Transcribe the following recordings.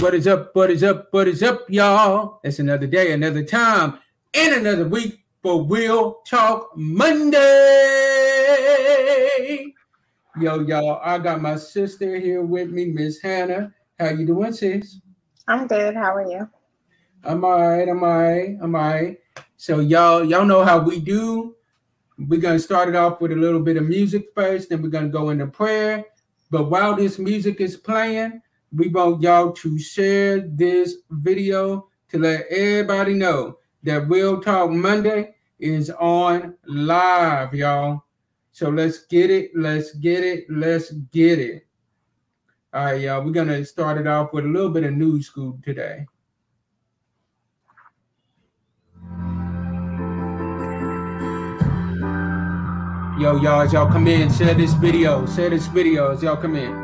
What is up? What is up? What is up, y'all? It's another day, another time, and another week for Real Talk Monday. Yo, y'all, I got my sister here with me, Miss Hannah. How you doing, sis? I'm good. How are you? I'm all right. I'm all right. I'm all right. So y'all, y'all know how we do. We're gonna start it off with a little bit of music first, then we're gonna go into prayer. But while this music is playing, we want y'all to share this video to let everybody know that Real Talk Monday is on live, y'all. So let's get it, let's get it, let's get it. All right, y'all. We're gonna start it off with a little bit of news scoop today. Yo, y'all, as y'all come in, share this video, share this video as y'all come in.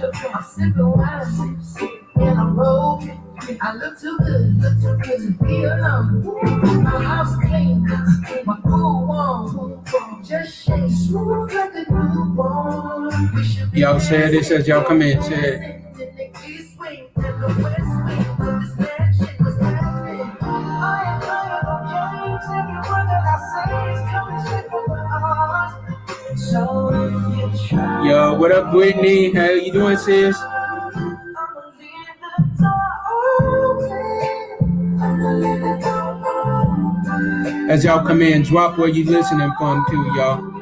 that. Shut your trap. Sipping wine. In a robe. I look too good, look too good to be alone. My house clean, my pool warm. Just shake smooth like a newborn. Y'all share this as what up, Whitney? How you doing, sis? As y'all come in, drop where you listening from too, y'all.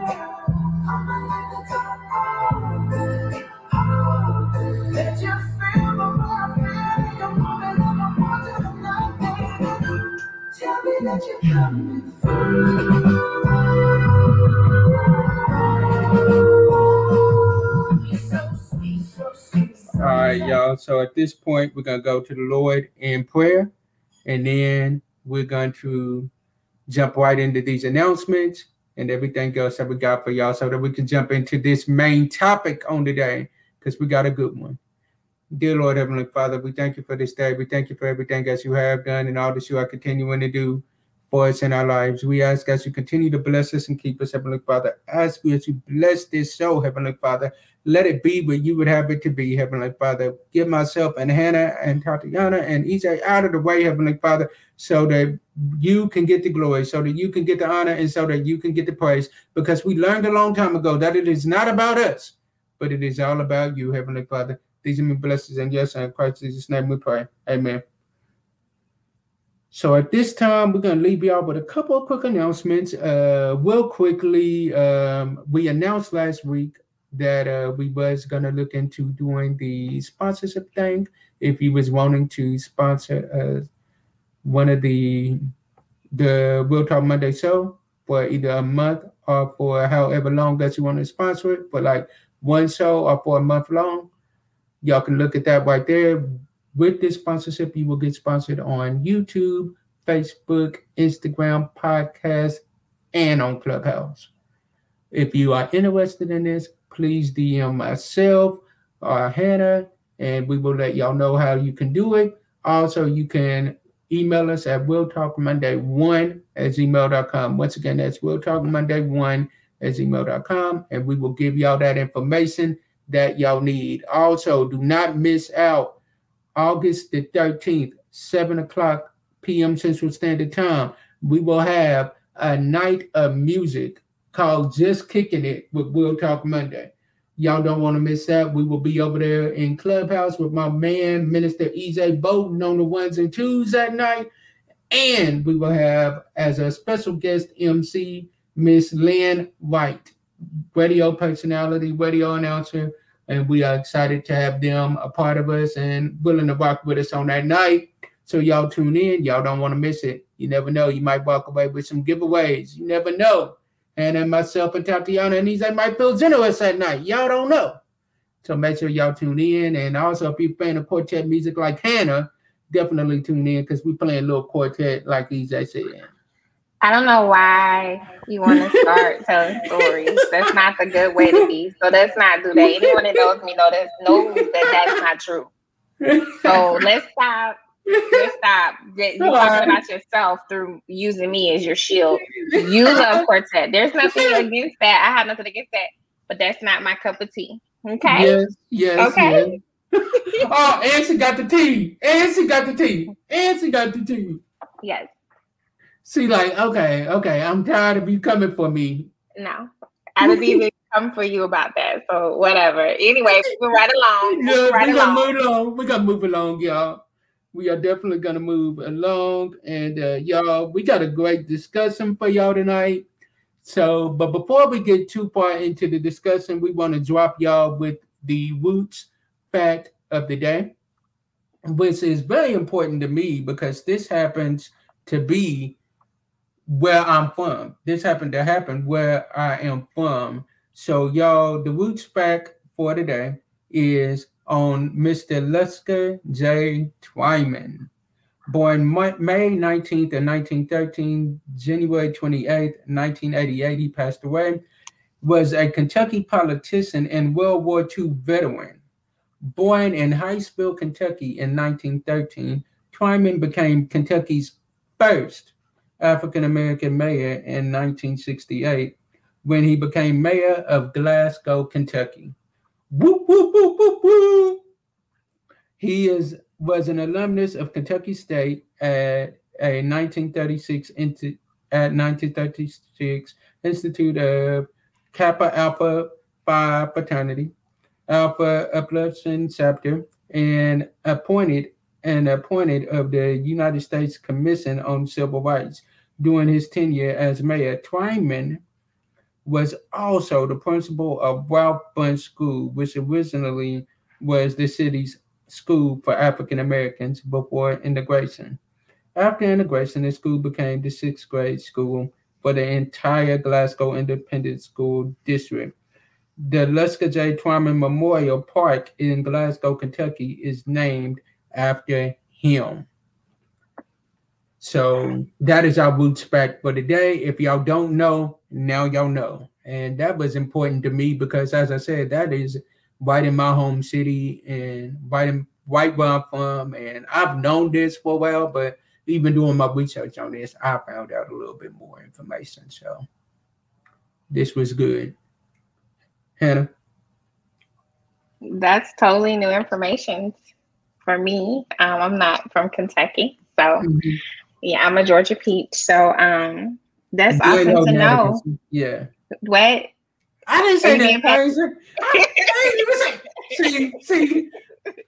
So at this point, we're gonna go to the Lord in prayer, and then we're going to jump right into these announcements and everything else that we got for y'all, so that we can jump into this main topic on today, because we got a good one. Dear Lord Heavenly Father, we thank you for this day. We thank you for everything that you have done and all that you are continuing to do for us in our lives. We ask as you continue to bless us and keep us, Heavenly Father. Ask we as you bless this show, Heavenly Father. Let it be what you would have it to be, Heavenly Father. Give myself and Hannah and Tatiana and EJ out of the way, Heavenly Father, so that you can get the glory, so that you can get the honor, and so that you can get the praise. Because we learned a long time ago that it is not about us, but it is all about you, Heavenly Father. These are my blessings and yes, in Christ Jesus' name we pray. Amen. So at this time, we're going to leave y'all with a couple of quick announcements. Uh, real quickly, um, we announced last week that uh, we was to look into doing the sponsorship thing. If you was wanting to sponsor uh, one of the the Real Talk Monday show for either a month or for however long that you want to sponsor it, for like one show or for a month long, y'all can look at that right there. With this sponsorship, you will get sponsored on YouTube, Facebook, Instagram, podcast, and on Clubhouse. If you are interested in this, please DM myself or Hannah, and we will let y'all know how you can do it. Also, you can email us at Real Talk Monday 1 at gmail.com. Once again, that's Real Talk Monday 1 at gmail.com, and we will give y'all that information that y'all need. Also, do not miss out August the 13th, 7 o'clock p.m. Central Standard Time. We will have a night of music called Just Kicking It with Real Talk Monday. Y'all don't want to miss that. We will be over there in Clubhouse with my man, Minister EJ Bowden, on the ones and twos that night. And we will have as a special guest MC, Miss Lynn White, radio personality, radio announcer. And we are excited to have them a part of us and willing to rock with us on that night. So y'all tune in. Y'all don't want to miss it. You never know. You might walk away with some giveaways. You never know. And then myself and Tatiana, and they might feel generous at night. Y'all don't know. So make sure y'all tune in. And also, if you're playing a quartet music like Hannah, definitely tune in because we playing a little quartet like EJ said. I don't know why you want to start telling stories. That's not the good way to be. So let's not do that. Anyone that knows me know that knows that that's not true. So let's stop. Stop. You talking about yourself through using me as your shield. You love quartet. There's nothing against that. I have nothing against that, but that's not my cup of tea. Okay. Yes. Yes. Okay. Yes. oh, and she got the tea. And she got the tea. And she got the tea. Yes. See, like, okay, okay, I'm tired of you coming for me. No. I didn't even come for you about that. So whatever. Anyway, we're right along. Yeah, right we along. gonna move along. We gotta move along, y'all. We are definitely gonna move along, and uh, y'all, we got a great discussion for y'all tonight. So, but before we get too far into the discussion, we want to drop y'all with the roots fact of the day, which is very important to me because this happens to be where I'm from. This happened to happen where I am from. So, y'all, the roots fact for today is on Mr. Luska J. Twyman. Born May 19th of 1913, January 28th, 1988, he passed away. Was a Kentucky politician and World War II veteran. Born in Hiseville, Kentucky in 1913, Twyman became Kentucky's first African American mayor in 1968 when he became mayor of Glasgow, Kentucky. Whoop, whoop, whoop, whoop, whoop. He is was an alumnus of Kentucky State at a 1936 into, at 1936 Institute of Kappa Alpha Psi Fraternity, Alpha Upsilon Chapter, and appointed and appointed of the United States Commission on Civil Rights during his tenure as mayor. Twyman was also the principal of Ralph Bunche School, which originally was the city's school for African Americans before integration. After integration, the school became the sixth grade school for the entire Glasgow Independent School District. The Luska J. Twyman Memorial Park in Glasgow, Kentucky is named after him. So that is our roots fact for today. If y'all don't know, now y'all know. And that was important to me because, as I said, that is right in my home city and right in right where I'm from. And I've known this for a while, but even doing my research on this, I found out a little bit more information. So this was good. Hannah. That's totally new information for me. Um, I'm not from Kentucky, so Mhm. Yeah, I'm a Georgia peach. So um, that's awesome to know. Yeah. What? I didn't say that. I, I didn't even say. See, see,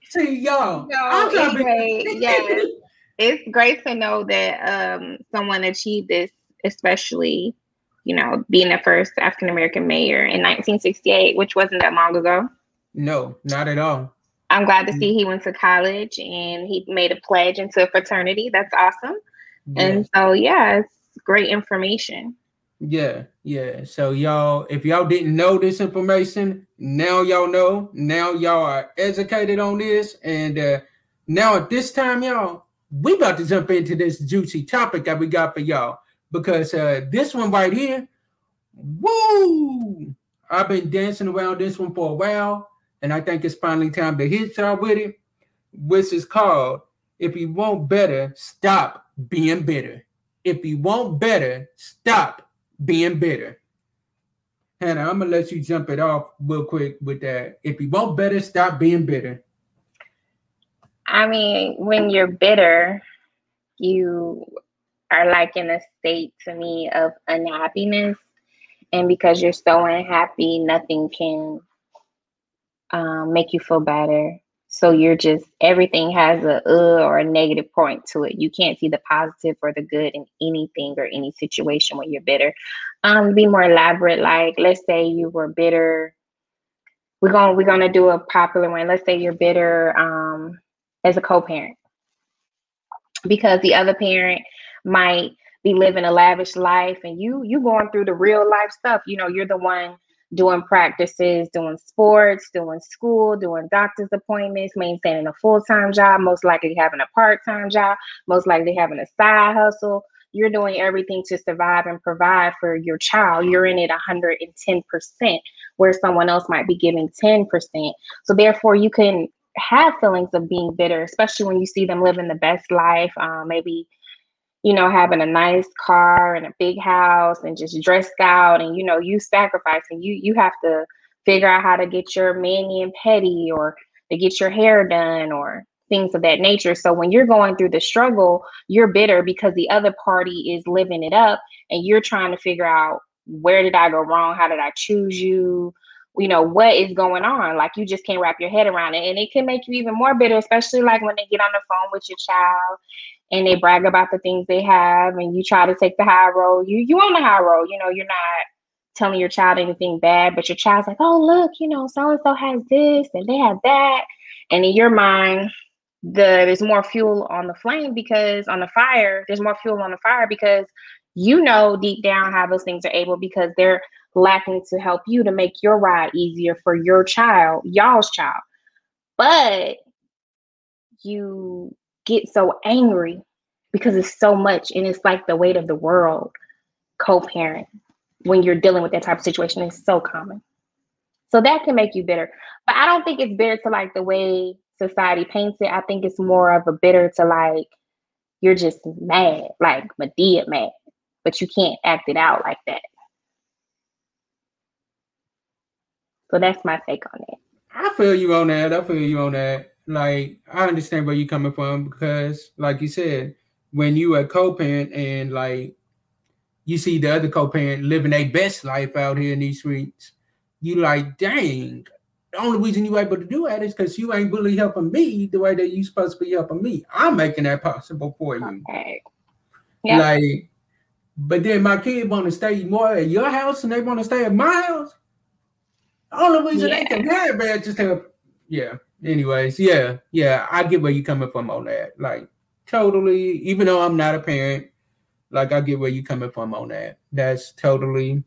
see, y'all. No, I'm be- anyway, yes. It's great to know that um, someone achieved this, especially, you know, being the first African American mayor in 1968, which wasn't that long ago. No, not at all. I'm glad to Mm. see he went to college and he made a pledge into a fraternity. That's awesome. And so, yeah, it's great information. Yeah, yeah. So y'all, if y'all didn't know this information, now y'all know. Now y'all are educated on this, and uh, now at this time, y'all, we about to jump into this juicy topic that we got for y'all because uh, this one right here, woo! I've been dancing around this one for a while, and I think it's finally time to hit y'all with it, which is called "If You Want Better, Stop Being Bitter." If you want better, stop being bitter. Hannah, I'm gonna let you jump it off real quick with that. If you want better, stop being bitter. I mean, when you're bitter, you are like in a state to me of unhappiness. And because you're so unhappy, nothing can um, make you feel better. So you're just, everything has a uh or a negative point to it. You can't see the positive or the good in anything or any situation when you're bitter. Um, be more elaborate. Like, let's say you were bitter. We're gonna we're gonna do a popular one. Let's say you're bitter. Um, as a co-parent because the other parent might be living a lavish life and you you going through the real life stuff. You know, you're the one doing practices, doing sports, doing school, doing doctor's appointments, maintaining a full-time job, most likely having a part-time job, most likely having a side hustle. You're doing everything to survive and provide for your child. You're in it 110%, where someone else might be giving 10%. So therefore, you can have feelings of being bitter, especially when you see them living the best life, um, maybe you know, having a nice car and a big house and just dressed out and you know, you sacrificing. You you have to figure out how to get your mani and pedi or to get your hair done or things of that nature. So when you're going through the struggle, you're bitter because the other party is living it up and you're trying to figure out where did I go wrong? How did I choose you? You know, what is going on? Like you just can't wrap your head around it. And it can make you even more bitter, especially like when they get on the phone with your child and they brag about the things they have and you try to take the high road you you on the high road you know you're not telling your child anything bad but your child's like oh look you know so and so has this and they have that and in your mind the there's more fuel on the flame because on the fire there's more fuel on the fire because you know deep down how those things are able because they're lacking to help you to make your ride easier for your child y'all's child. But you get so angry because it's so much and it's like the weight of the world co-parent when you're dealing with that type of situation is so common. So that can make you bitter. But i don't think it's bitter to like the way society paints it. I think it's more of a bitter to like you're just mad like Madea mad but you can't act it out like that. So that's my take on it. I feel you on that. I feel you on that like I understand where you're coming from because, like you said, when you a co-parent and like you see the other co-parent living their best life out here in these streets, you like, dang. The only reason you able to do that is because you ain't really helping me the way that you supposed to be helping me. I'm making that possible for you. Okay. Yeah. Like, but then my kid want to stay more at your house and they want to stay at my house. The only reason yeah. they can have that just have, yeah anyways, yeah, yeah, I get where you're coming from on that. Like totally, even though I'm not a parent, like I get where you're coming from on that. That's totally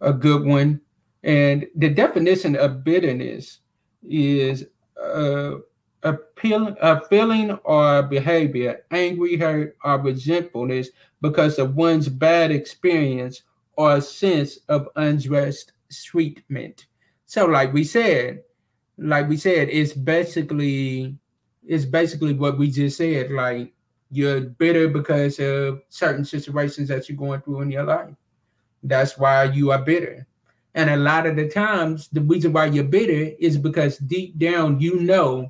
a good one. And the definition of bitterness is uh, a, feeling, a feeling or behavior, angry, hurt, or resentfulness because of one's bad experience or a sense of unjust treatment. So, like we said, like we said, it's basically it's basically what we just said. Like you're bitter because of certain situations that you're going through in your life. That's why you are bitter. And a lot of the times, the reason why you're bitter is because deep down you know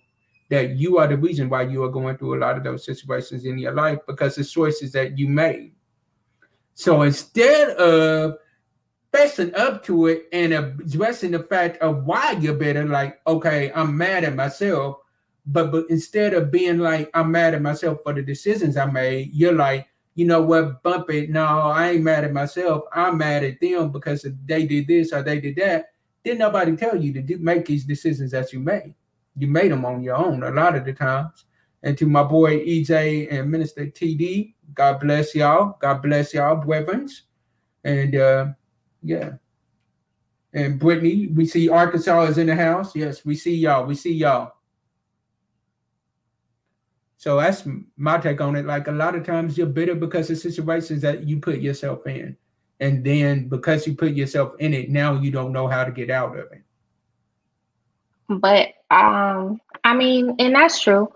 that you are the reason why you are going through a lot of those situations in your life because the choices that you made. So instead of fessing up to it and addressing the fact of why you're bitter, like, okay, I'm mad at myself. But but instead of being like, I'm mad at myself for the decisions I made, you're like, you know what, bump it. No, I ain't mad at myself. I'm mad at them because they did this or they did that. Didn't nobody tell you to do, make these decisions that you made. You made them on your own a lot of the times. And to my boy EJ and Minister TD, God bless y'all. God bless y'all, brethren. And uh, yeah. And Brittany, we see Arkansas is in the house. Yes, we see y'all. We see y'all. So that's my take on it. Like a lot of times you're bitter because of situations that you put yourself in. And then because you put yourself in it, now you don't know how to get out of it. But um, I mean, and that's true.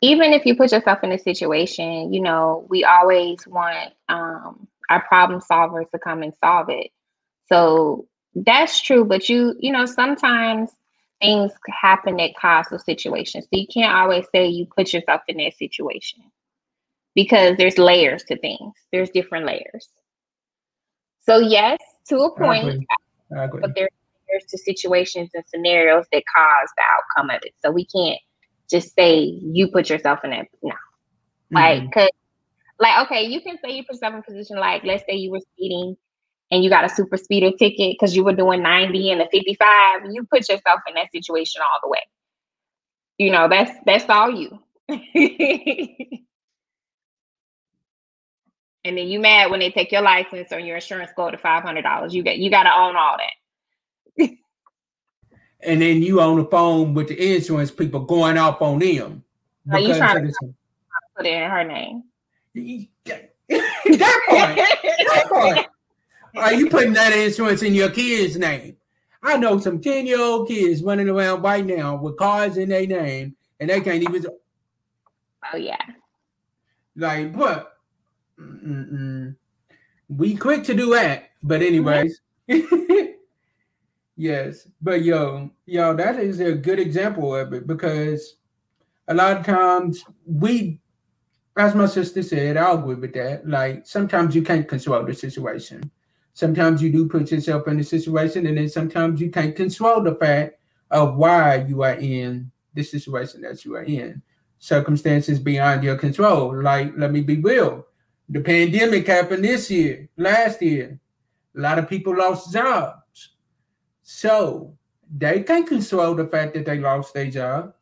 Even if you put yourself in a situation, you know, we always want um our problem solvers to come and solve it. So that's true, but you, you know, sometimes things happen that cause the situation. So you can't always say you put yourself in that situation because there's layers to things. There's different layers. So yes, to a point, I agree. but there's layers to situations and scenarios that cause the outcome of it. So we can't just say you put yourself in that. No, mm-hmm. like because like okay, you can say you put yourself in a position like let's say you were speeding and you got a super speeder ticket because you were doing 90 and a 55, you put yourself in that situation all the way. You know, that's that's all you. and then you mad when they take your license or your insurance go to five hundred dollars. You get you got to own all that. and then you on the phone with the insurance people going off on them. Are you trying to put it in her name? that part. That part. Are you putting that insurance in your kid's name? I know some 10 year old kids running around right now with cars in their name and they can't even oh yeah. like what? Mm-mm. We quick to do that, but anyways, yes. But yo, yo, that is a good example of it because a lot of times we, as my sister said, I'll agree with that. Like sometimes you can't control the situation. Sometimes you do put yourself in a situation, and then sometimes you can't control the fact of why you are in the situation that you are in circumstances beyond your control. Like, let me be real. The pandemic happened this year, last year. A lot of people lost jobs. So they can't control the fact that they lost their job.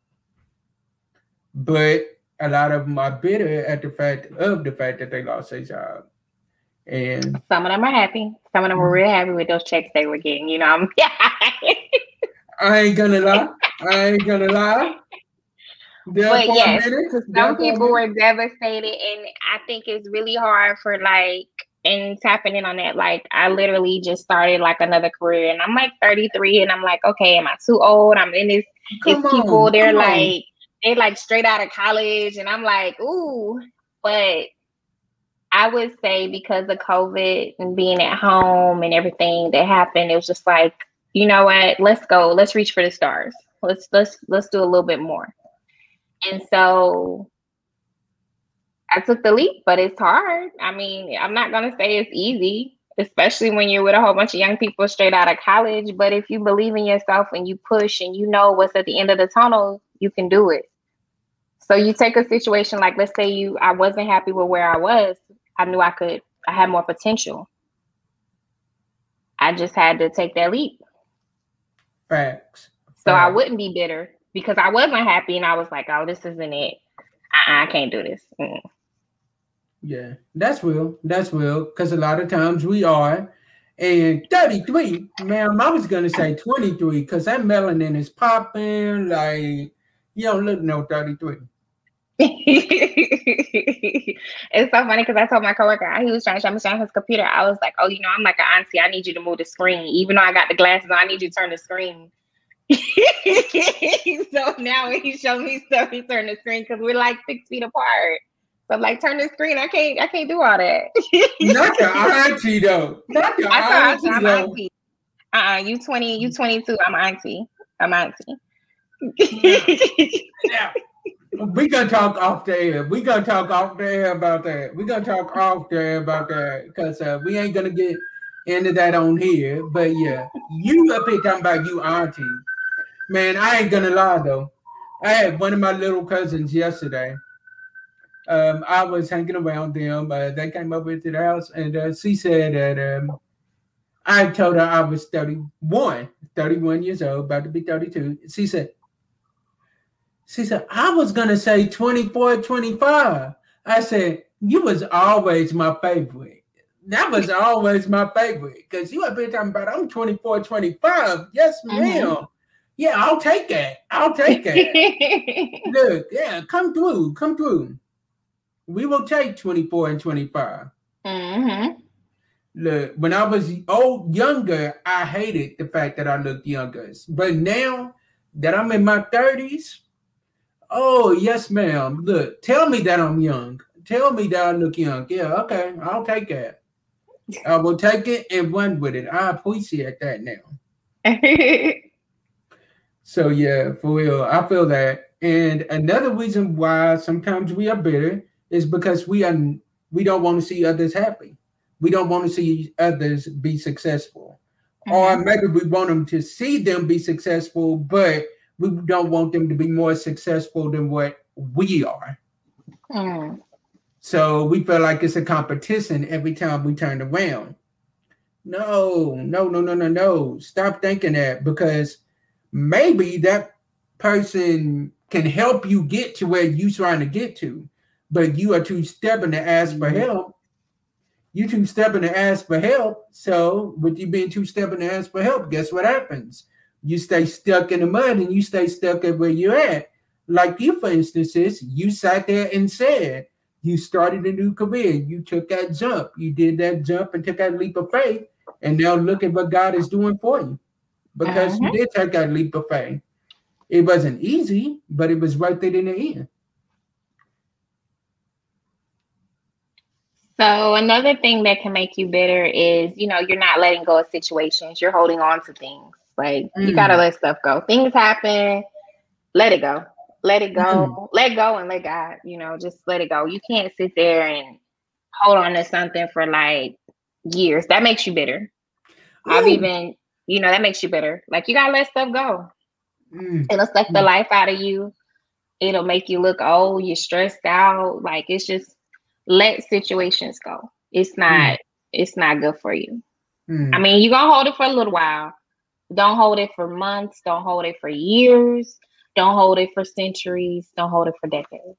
But a lot of them are bitter at the fact of the fact that they lost their job. And Some of them are happy. Some of them were mm-hmm. real happy with those checks they were getting. You know, I'm I ain't gonna lie. I ain't gonna lie. There But yes, minute, some people minute. were devastated and i think it's really hard for like and tapping in on that like i literally just started like another career and i'm like 33 and i'm like okay am i too old i'm in this Come it's people on, they're come on. like they're like straight out of college and i'm like ooh but i would say because of covid and being at home and everything that happened it was just like you know what let's go let's reach for the stars let's let's let's do a little bit more and so I took the leap, but it's hard. I mean, I'm not gonna say it's easy, especially when you're with a whole bunch of young people straight out of college. But if you believe in yourself and you push and you know what's at the end of the tunnel, you can do it. So you take a situation like let's say you I wasn't happy with where I was. I knew I could I had more potential. I just had to take that leap. Facts. So I wouldn't be bitter because I wasn't happy and I was like, oh, this isn't it. I, I can't do this. Mm. Yeah, that's real. That's real. Because a lot of times we are. And 33, man, I was gonna say 23 because that melanin is popping. Like, you don't look no 33. it's so funny because I told my coworker he was trying to show me showing his computer. I was like, "Oh, you know, I'm like an auntie. I need you to move the screen, even though I got the glasses. on, I need you to turn the screen." so now when he showed me stuff, he turned the screen because we're like six feet apart. So I'm like, turn the screen. I can't. I can't do all that. Not your auntie though. Not your I auntie I'm though. auntie. Uh, uh you twenty. You twenty two. I'm auntie. I'm auntie. Yeah. We gonna talk off the air. We gonna talk off the air about that. We gonna talk off the air about that because uh, we ain't gonna get into that on here. But yeah, you up here talking about you auntie. Man, I ain't gonna lie though. I had one of my little cousins yesterday. Um, I was hanging around them. Uh, they came over to the house and uh, she said that um, I told her I was 31, 31 years old, about to be 32. She said, she said, I was gonna say 24, 25. I said, you was always my favorite. That was always my favorite. Because you have been talking about I'm 24, 25. Yes, Mhm. ma'am. Yeah, I'll take that. I'll take that. Look, yeah, come through, come through. We will take 24 and 25. hmm Look, when I was old, younger, I hated the fact that I looked younger. But now that I'm in my 30s, oh, yes, ma'am. Look, tell me that I'm young. Tell me that I look young. Yeah, okay, I'll take that. I will take it and run with it. I appreciate that now. So yeah, for real, I feel that. And another reason why sometimes we are bitter is because we are we don't want to see others happy. We don't want to see others be successful. Or mm-hmm. maybe we want them to see them be successful, but we don't want them to be more successful than what we are. Mm. So we feel like it's a competition every time we turn around. No, no, no, no, no, no. Stop thinking that because maybe that person can help you get to where you're trying to get to, but you are too stubborn to ask for help. You too stepping to ask for help. So with you being too stepping to ask for help, guess what happens? You stay stuck in the mud and you stay stuck at where you're at. Like you, for instance, is you sat there and said you started a new career. You took that jump. You did that jump and took that leap of faith. And now look at what God is doing for you. Because Mhm. you did take that leap of faith. It wasn't easy, but it was right there in the end. So another thing that can make you bitter is, you know, you're not letting go of situations. You're holding on to things. Like you Mm. gotta let stuff go. Things happen. Let it go. Let it go. Mm. Let go and let God. You know, just let it go. You can't sit there and hold on to something for like years. That makes you bitter. I've even, you know, that makes you bitter. Like you gotta let stuff go. Mm. It'll suck the Mm. life out of you. It'll make you look old. You're stressed out. Like it's just let situations go. It's not. It's not good for you. Mm. I mean, you're gonna hold it for a little while. Don't hold it for months. Don't hold it for years. Don't hold it for centuries. Don't hold it for decades.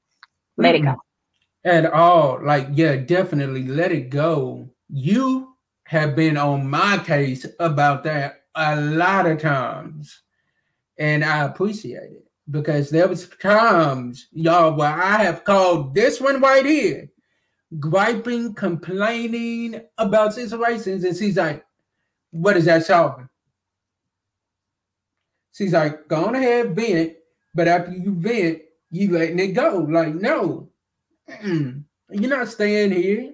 Let it go. at all. Like, yeah, definitely let it go. You have been on my case about that a lot of times, and I appreciate it because there was times, y'all, where I have called this one right here, griping, complaining about situations, and she's like, "What is that solving?" She's like, "Go on ahead, vent, but after you vent, you letting it go." Like, no, Mm-mm. You're not staying here.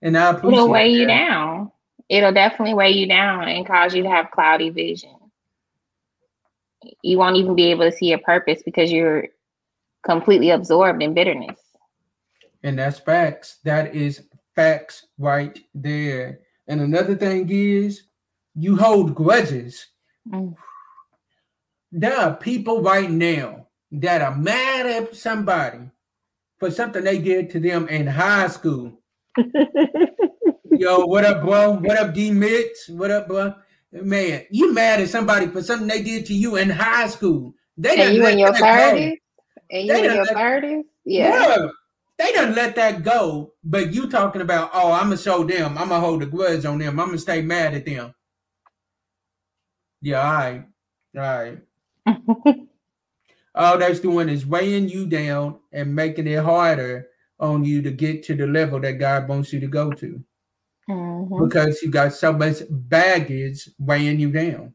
And I appreciate It'll weigh you down. It'll definitely weigh you down and cause you to have cloudy vision. You won't even be able to see a purpose because you're completely absorbed in bitterness. And that's facts. That is facts right there. And another thing is you hold grudges. Mm. There are people right now that are mad at somebody for something they did to them in high school. Yo, what up, bro? What up, D Mitch? What up, bro? Man, you mad at somebody for something they did to you in high school. They and you in your thirties? And you in your thirties? Yeah. Yeah. They done let that go, but you talking about, oh, I'm gonna show them, I'm gonna hold a grudge on them, I'm gonna stay mad at them. Yeah, all right, all right. All that's doing is weighing you down and making it harder on you to get to the level that God wants you to go to Mhm. because you got so much baggage weighing you down.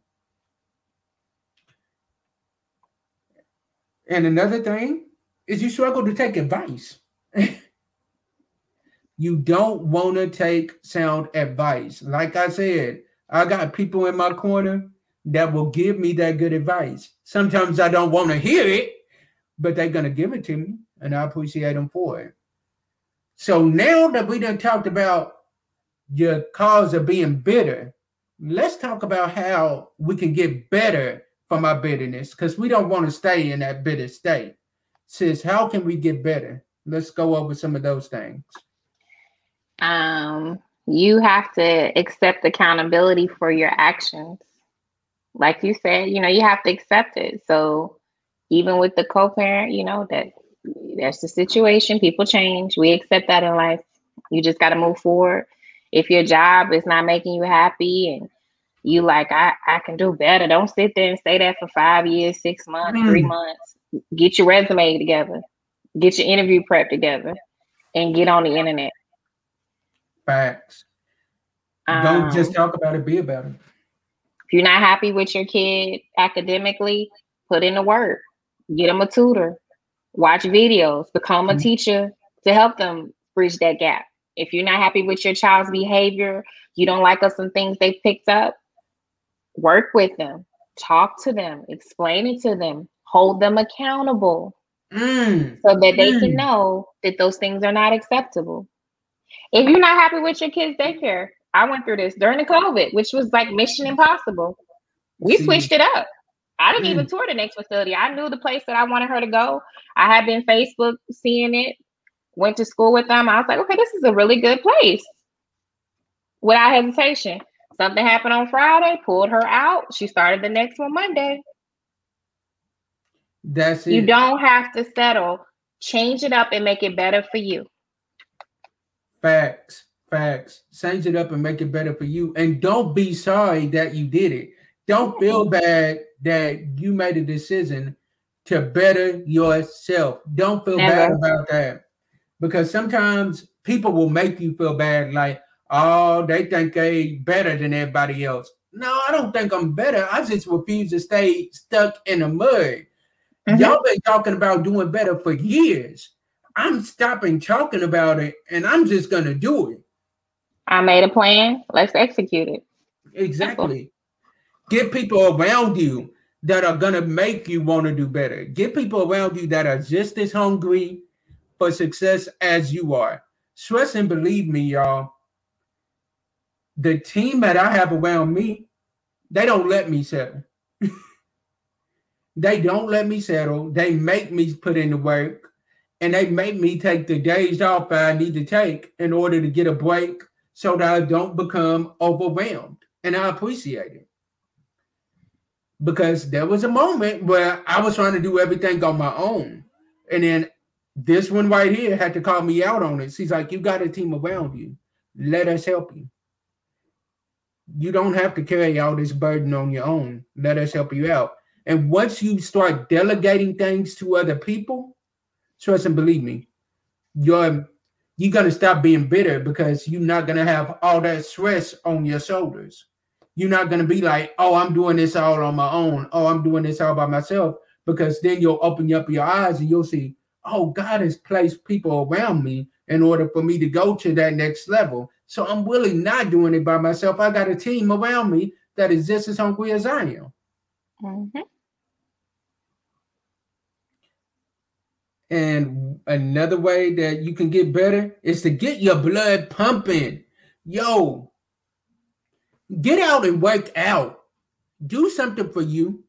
And another thing is you struggle to take advice. you don't want to take sound advice. Like I said, I got people in my corner that will give me that good advice. Sometimes I don't want to hear it, but they're going to give it to me, and I appreciate them for it. So now that we done talked about your cause of being bitter, let's talk about how we can get better from our bitterness because we don't want to stay in that bitter state. Sis, how can we get better? Let's go over some of those things. um, you have to accept accountability for your actions. Like you said, you know, you have to accept it. So even with the co-parent, you know, that that's the situation. People change. We accept that in life. You just got to move forward. If your job is not making you happy and you like, I, I can do better. Don't sit there and say that for five years, six months, three Mm. months. Get your resume together. Get your interview prep together and get on the internet. Facts. don't just Um, talk about it, be about it. If you're not happy with your kid academically, put in the work. Get them a tutor. Watch videos. Become a Mhm. teacher to help them bridge that gap. If you're not happy with your child's behavior, you don't like us some things they picked up, work with them. Talk to them. Explain it to them. Hold them accountable Mm. so that they can Mm. know that those things are not acceptable. If you're not happy with your kids' daycare, I went through this during the COVID, which was like mission impossible. We See. switched it up. I didn't Mm. even tour the next facility. I knew the place that I wanted her to go. I had been Facebook seeing it, went to school with them. I was like, okay, this is a really good place. Without hesitation. Something happened on Friday, pulled her out. She started the next one Monday. That's it. You don't have to settle. Change it up and make it better for you. Facts. Facts. Change it up and make it better for you. And don't be sorry that you did it. Don't feel bad that you made a decision to better yourself. Don't feel Never. bad about that. Because sometimes people will make you feel bad, like, oh, they think they better than everybody else. No, I don't think I'm better. I just refuse to stay stuck in the mud. Mhm. Y'all been talking about doing better for years. I'm stopping talking about it and I'm just gonna do it. I made a plan. Let's execute it. Exactly. Get people around you that are gonna make you want to do better. Get people around you that are just as hungry for success as you are. Trust and believe me, y'all. The team that I have around me, they don't let me settle. they don't let me settle. They make me put in the work and they make me take the days off I need to take in order to get a break so that I don't become overwhelmed. And I appreciate it. Because there was a moment where I was trying to do everything on my own. And then this one right here had to call me out on it. She's like, You got a team around you. Let us help you. You don't have to carry all this burden on your own. Let us help you out. And once you start delegating things to other people, trust and believe me, you're you're gonna stop being bitter because you're not gonna have all that stress on your shoulders. You're not gonna be like, oh, I'm doing this all on my own. Oh, I'm doing this all by myself. Because then you'll open up your eyes and you'll see, oh, God has placed people around me in order for me to go to that next level. So I'm really not doing it by myself. I got a team around me that is just as hungry as I am. Mhm. And another way that you can get better is to get your blood pumping. Yo, get out and work out. Do something for you.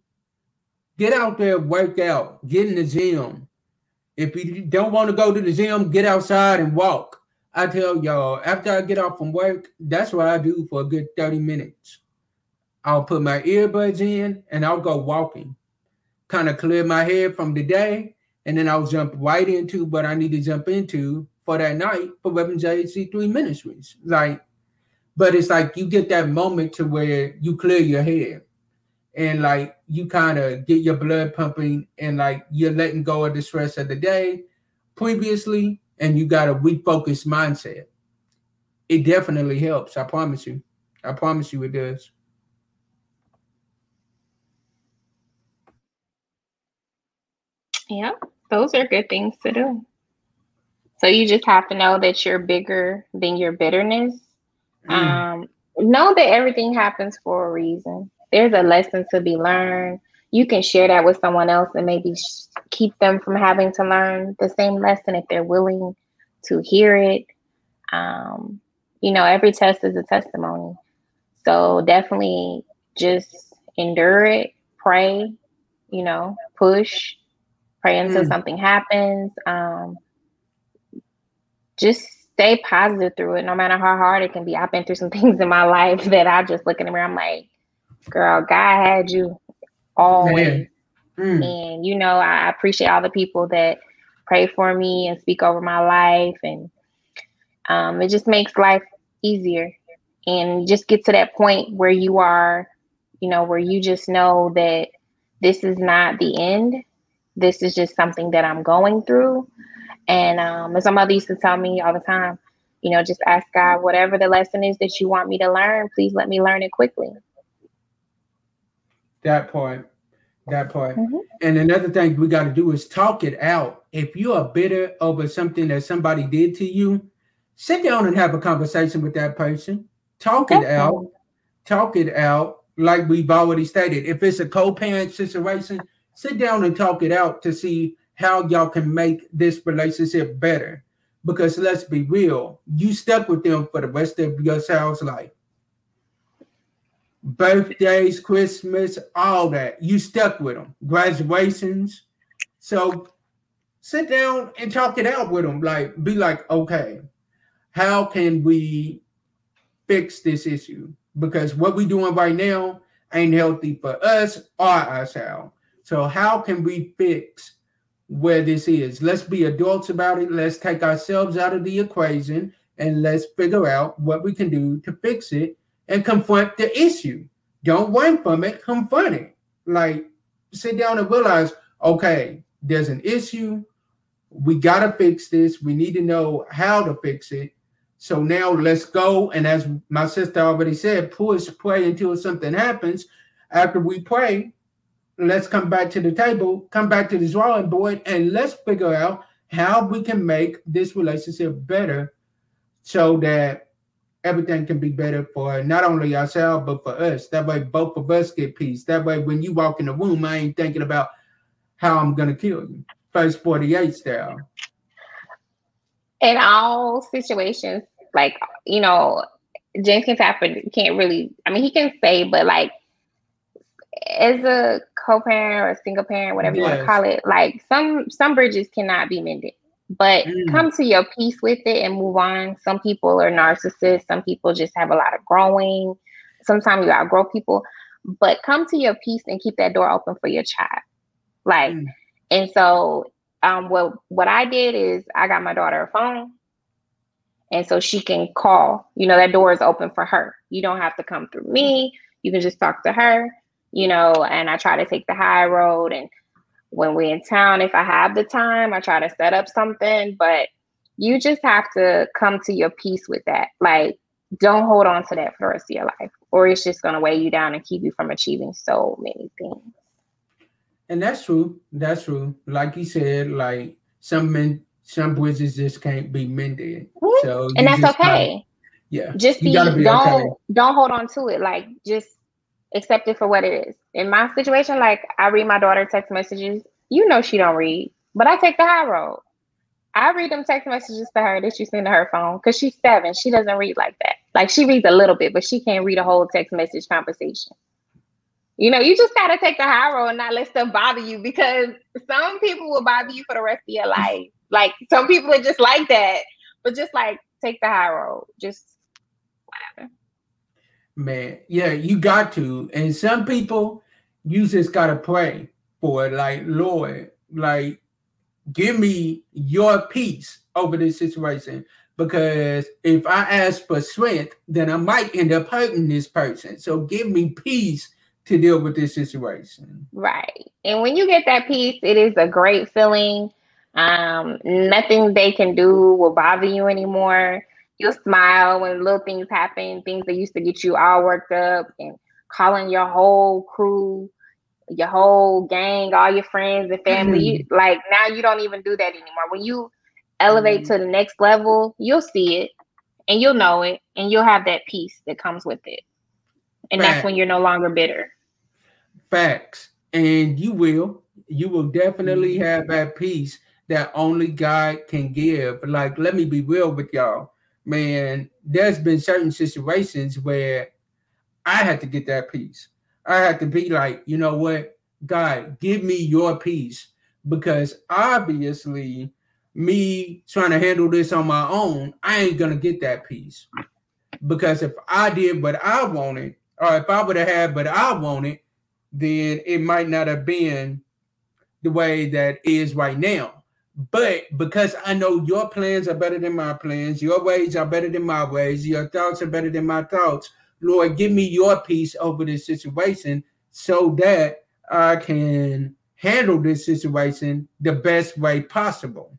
Get out there, work out, get in the gym. If you don't want to go to the gym, get outside and walk. I tell y'all, after I get off from work, that's what I do for a good 30 minutes. I'll put my earbuds in and I'll go walking, kind of clear my head from the day and then I'll jump right into what I need to jump into for that night for Reverend JC3 Ministries. Like, but it's like you get that moment to where you clear your head and like you kind of get your blood pumping and like you're letting go of the stress of the day previously and you got a refocused mindset. It definitely helps. I promise you. I promise you it does. Yeah, those are good things to do. So you just have to know that you're bigger than your bitterness. Mm. Um, know that everything happens for a reason. There's a lesson to be learned. You can share that with someone else and maybe sh- keep them from having to learn the same lesson if they're willing to hear it. Um, you know, every test is a testimony. So definitely just endure it, pray, you know, push, pray until Mm. something happens. Um, just stay positive through it, no matter how hard it can be. I've been through some things in my life that I just looking around, I'm like, girl, God had you always. Mm. And you know, I appreciate all the people that pray for me and speak over my life, and um, it just makes life easier. And just get to that point where you are, you know, where you just know that this is not the end. This is just something that I'm going through. And um, as my mother used to tell me all the time, you know, just ask God whatever the lesson is that you want me to learn. Please let me learn it quickly. That part. That part. Mhm. And another thing we got to do is talk it out. If you are bitter over something that somebody did to you, sit down and have a conversation with that person. Talk it out. Talk it out. Like we've already stated, if it's a co-parent situation, sit down and talk it out to see how y'all can make this relationship better. Because let's be real, you stuck with them for the rest of your child's life. Birthdays, Christmas, all that. You stuck with them. Graduations. So sit down and talk it out with them. Like, be like, okay, how can we fix this issue? Because what we doing right now ain't healthy for us or our child. So how can we fix where this is? Let's be adults about it. Let's take ourselves out of the equation and let's figure out what we can do to fix it and confront the issue. Don't run from it, confront it. Like sit down and realize, okay, there's an issue. We got to fix this. We need to know how to fix it. So now let's go. And as my sister already said, push, pray until something happens. After we pray, let's come back to the table, come back to the drawing board, and let's figure out how we can make this relationship better so that everything can be better for not only ourselves but for us. That way, both of us get peace. That way, when you walk in the room, I ain't thinking about how I'm gonna kill you. First 48 style. In all situations, like you know, James can tap can't really. I mean, he can say, but like as a co-parent or single parent, whatever you want to call it, like some some bridges cannot be mended. But mm. come to your peace with it and move on. Some people are narcissists. Some people just have a lot of growing. Sometimes you outgrow people. But come to your peace and keep that door open for your child. Like, mm. and so um what what I did is I got my daughter a phone. And so she can call. You know, that door is open for her. You don't have to come through me. You can just talk to her you know, and I try to take the high road. And when we're in town, if I have the time, I try to set up something. But you just have to come to your peace with that. Like, don't hold on to that for the rest of your life, or it's just going to weigh you down and keep you from achieving so many things. And that's true. That's true. Like you said, like some men, some bridges just can't be mended. Mm-hmm. So and that's okay. Gotta, yeah, just be, be don't okay. don't hold on to it. Like just accept it for what it is. In my situation, like I read my daughter text messages. You know she don't read, but I take the high road. I read them text messages to her that she send to her phone because she's seven. She doesn't read like that. Like she reads a little bit, but she can't read a whole text message conversation. You know, you just gotta take the high road and not let stuff bother you because some people will bother you for the rest of your life. Like some people are just like that. But just like take the high road. Just whatever. Man, yeah, you got to. And some people, you just gotta pray for it. Like, Lord, like, give me your peace over this situation. Because if I ask for strength, then I might end up hurting this person. So give me peace to deal with this situation. Right. And when you get that peace, it is a great feeling. Um, nothing they can do will bother you anymore you'll smile when little things happen, things that used to get you all worked up and calling your whole crew, your whole gang, all your friends and family. Mm-hmm. like now you don't even do that anymore. When you elevate mm-hmm. to the next level, you'll see it and you'll know it and you'll have that peace that comes with it. And Facts. that's when you're no longer bitter. Facts. And you will. You will definitely mm-hmm. have that peace that only God can give. Like, let me be real with y'all man, there's been certain situations where I had to get that peace. I had to be like, you know what, God, give me your peace because obviously, me trying to handle this on my own, I ain't gonna get that peace. Because if I did what I wanted, or if I would have had what I wanted, then it might not have been the way that is right now. But because I know your plans are better than my plans, your ways are better than my ways, your thoughts are better than my thoughts, Lord, give me your peace over this situation so that I can handle this situation the best way possible.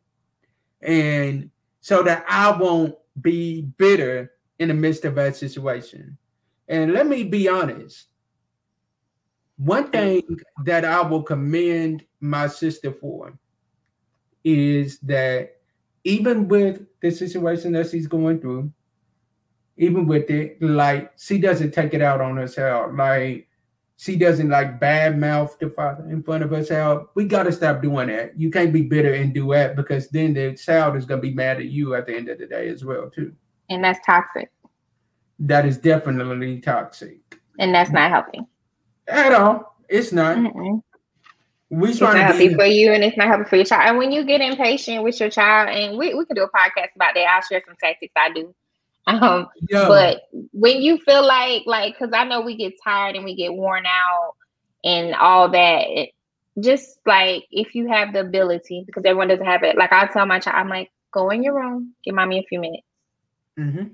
And so that I won't be bitter in the midst of that situation. And let me be honest. One thing that I will commend my sister for is that even with the situation that she's going through, even with it, like she doesn't take it out on herself. Like she doesn't like bad mouth the father in front of herself. We gotta stop doing that. You can't be bitter and do that because then the child is gonna be mad at you at the end of the day as well, too. And that's toxic. That is definitely toxic. And that's not healthy. At all. It's not. Mm-mm we it's not healthy be- for you and it's not healthy for your child. And when you get impatient with your child, and we, we can do a podcast about that. I'll share some tactics I do. Um, Yo. but when you feel like like because I know we get tired and we get worn out and all that, it, just like if you have the ability, because everyone doesn't have it. Like I tell my child, I'm like, go in your room, give mommy a few minutes. Mm-hmm.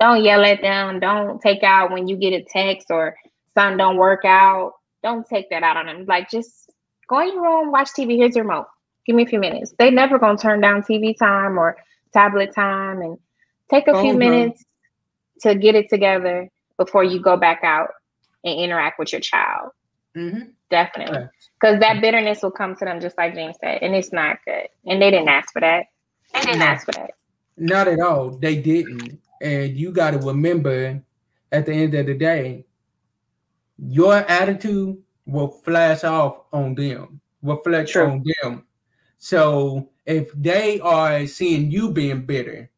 Don't yell at them. Don't take out when you get a text or something don't work out. Don't take that out on them. Like just go in your room, watch TV. Here's your remote. Give me a few minutes. They never gonna turn down TV time or tablet time and take a few Phone time. minutes to get it together before you go back out and interact with your child. hmm Definitely. Because that bitterness will come to them just like James said, and it's not good. And they didn't ask for that. They didn't No. ask for that. Not at all. They didn't. And you got to remember at the end of the day, your attitude will flash off on them, reflect True. on them. So if they are seeing you being bitter,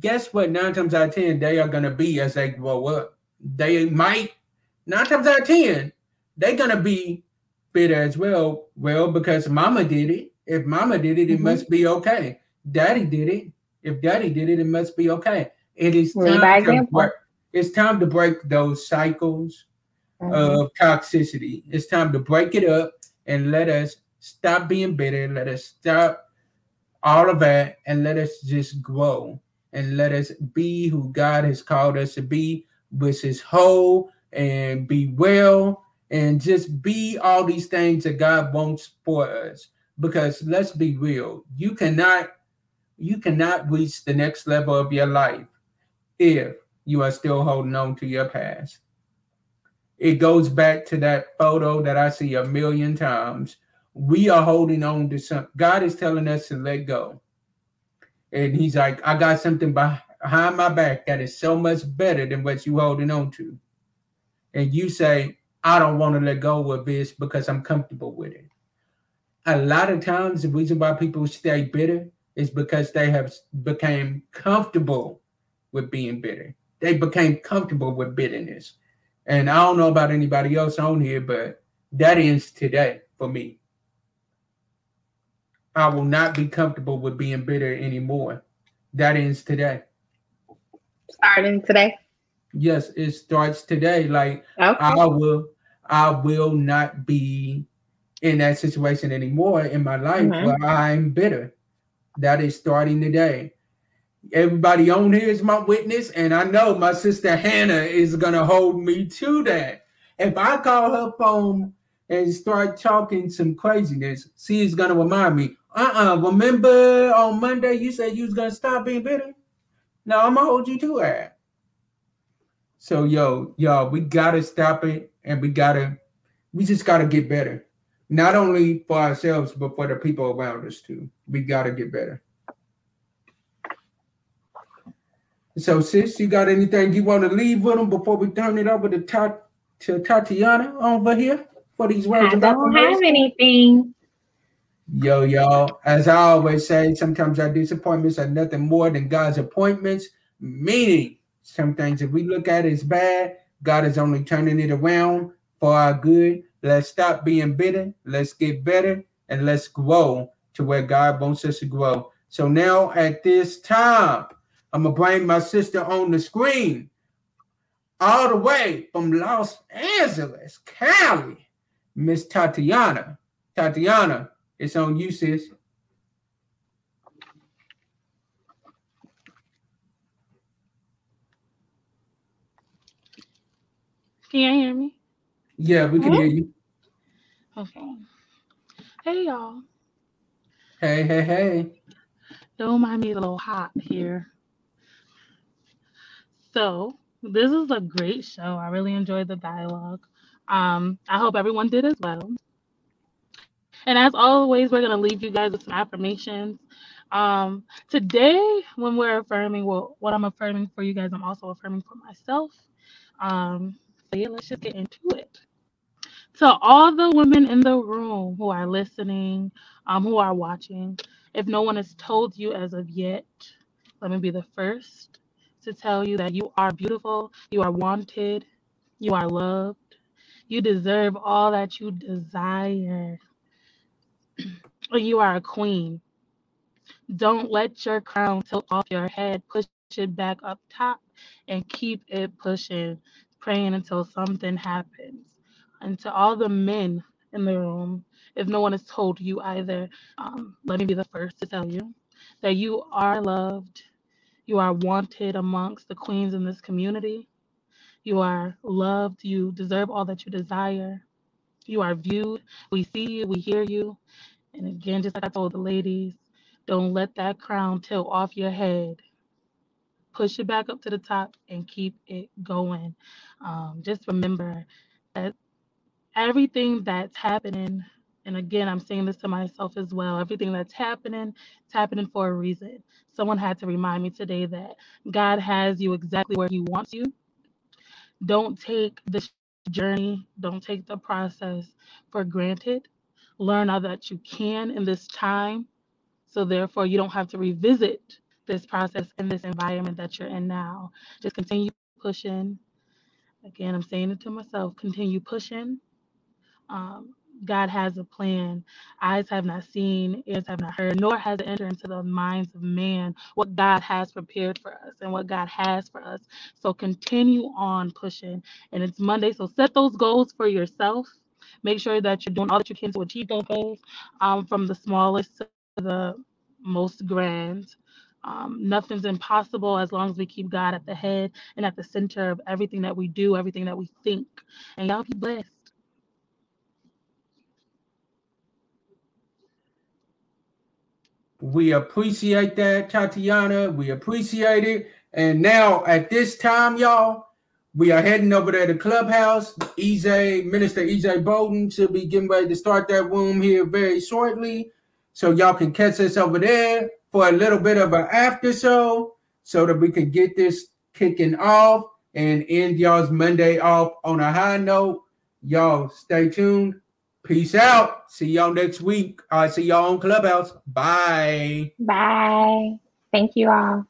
guess what? Nine times out of 10, they are going to be as they grow up. They might, nine times out of 10, they're going to be bitter as well. Well, because mama did it. If mama did it, it Mhm. must be okay. Daddy did it. If daddy did it, it must be okay. It is time to break, it's time to break those cycles Mhm. of toxicity. It's time to break it up and let us stop being bitter. Let us stop all of that and let us just grow and let us be who God has called us to be, which is whole and be well and just be all these things that God wants for us. Because let's be real, you cannot you cannot reach the next level of your life if you are still holding on to your past it goes back to that photo that I see a million times. We are holding on to some. God is telling us to let go. And he's like, I got something behind my back that is so much better than what you're holding on to. And you say, I don't want to let go of this because I'm comfortable with it. A lot of times the reason why people stay bitter is because they have became comfortable with being bitter. They became comfortable with bitterness. And I don't know about anybody else on here, but that ends today for me. I will not be comfortable with being bitter anymore. That ends today. Starting today. Yes, it starts today. Like Okay. I will, I will not be in that situation anymore in my life Mhm. where I'm bitter. That is starting today. Everybody on here is my witness, and I know my sister Hannah is gonna hold me to that. If I call her phone and start talking some craziness, she is gonna remind me. Uh-uh. Remember on Monday you said you was gonna stop being bitter. No, I'm gonna hold you to that. So yo, y'all, we gotta stop it, and we gotta, we just gotta get better. Not only for ourselves, but for the people around us too. We gotta get better. So, sis, you got anything you want to leave with them before we turn it over to Tat- to Tatiana over here for these words I don't have anything. Yo, y'all, as I always say, sometimes our disappointments are nothing more than God's appointments, meaning some things that we look at as bad, God is only turning it around for our good. Let's stop being bitter, let's get better, and let's grow to where God wants us to grow. So now at this time, I'm gonna bring my sister on the screen all the way from Los Angeles, Cali, Miss Tatiana. Tatiana, it's on you, sis. Can you hear me? Yeah, we can hear you. Okay. Hey y'all. Hey, hey, hey. Don't mind me a little hot here. So this is a great show. I really enjoyed the dialogue. Um, I hope everyone did as well. And as always, we're gonna leave you guys with some affirmations. Um, today, when we're affirming, well, what I'm affirming for you guys, I'm also affirming for myself. Um, so yeah, let's just get into it. To all the women in the room who are listening, um, who are watching, if no one has told you as of yet, let me be the first to tell you that you are beautiful, you are wanted, you are loved, you deserve all that you desire. you are a queen. Don't let your crown tilt off your head. Push it back up top and keep it pushing, praying until something happens. And to all the men in the room, if no one has told you either, um, let me be the first to tell you that you are loved, You are wanted amongst the queens in this community. You are loved. You deserve all that you desire. You are viewed. We see you. We hear you. And again, just like I told the ladies, don't let that crown tilt off your head. Push it back up to the top and keep it going. Um, just remember that everything that's happening, and again, I'm saying this to myself as well everything that's happening, it's happening for a reason. Someone had to remind me today that God has you exactly where He wants you. Don't take this journey, don't take the process for granted. Learn all that you can in this time. So, therefore, you don't have to revisit this process in this environment that you're in now. Just continue pushing. Again, I'm saying it to myself continue pushing. Um, God has a plan. Eyes have not seen, ears have not heard, nor has it entered into the minds of man what God has prepared for us and what God has for us. So continue on pushing. And it's Monday, so set those goals for yourself. Make sure that you're doing all that you can to achieve those goals, um, from the smallest to the most grand. Um, nothing's impossible as long as we keep God at the head and at the center of everything that we do, everything that we think. And y'all be blessed. We appreciate that, Tatiana. We appreciate it. And now at this time, y'all, we are heading over there to clubhouse. EJ, Minister EJ Bolden should be getting ready to start that room here very shortly. So y'all can catch us over there for a little bit of an after show so that we can get this kicking off and end y'all's Monday off on a high note. Y'all stay tuned. Peace out. See y'all next week. I see y'all on Clubhouse. Bye. Bye. Thank you all.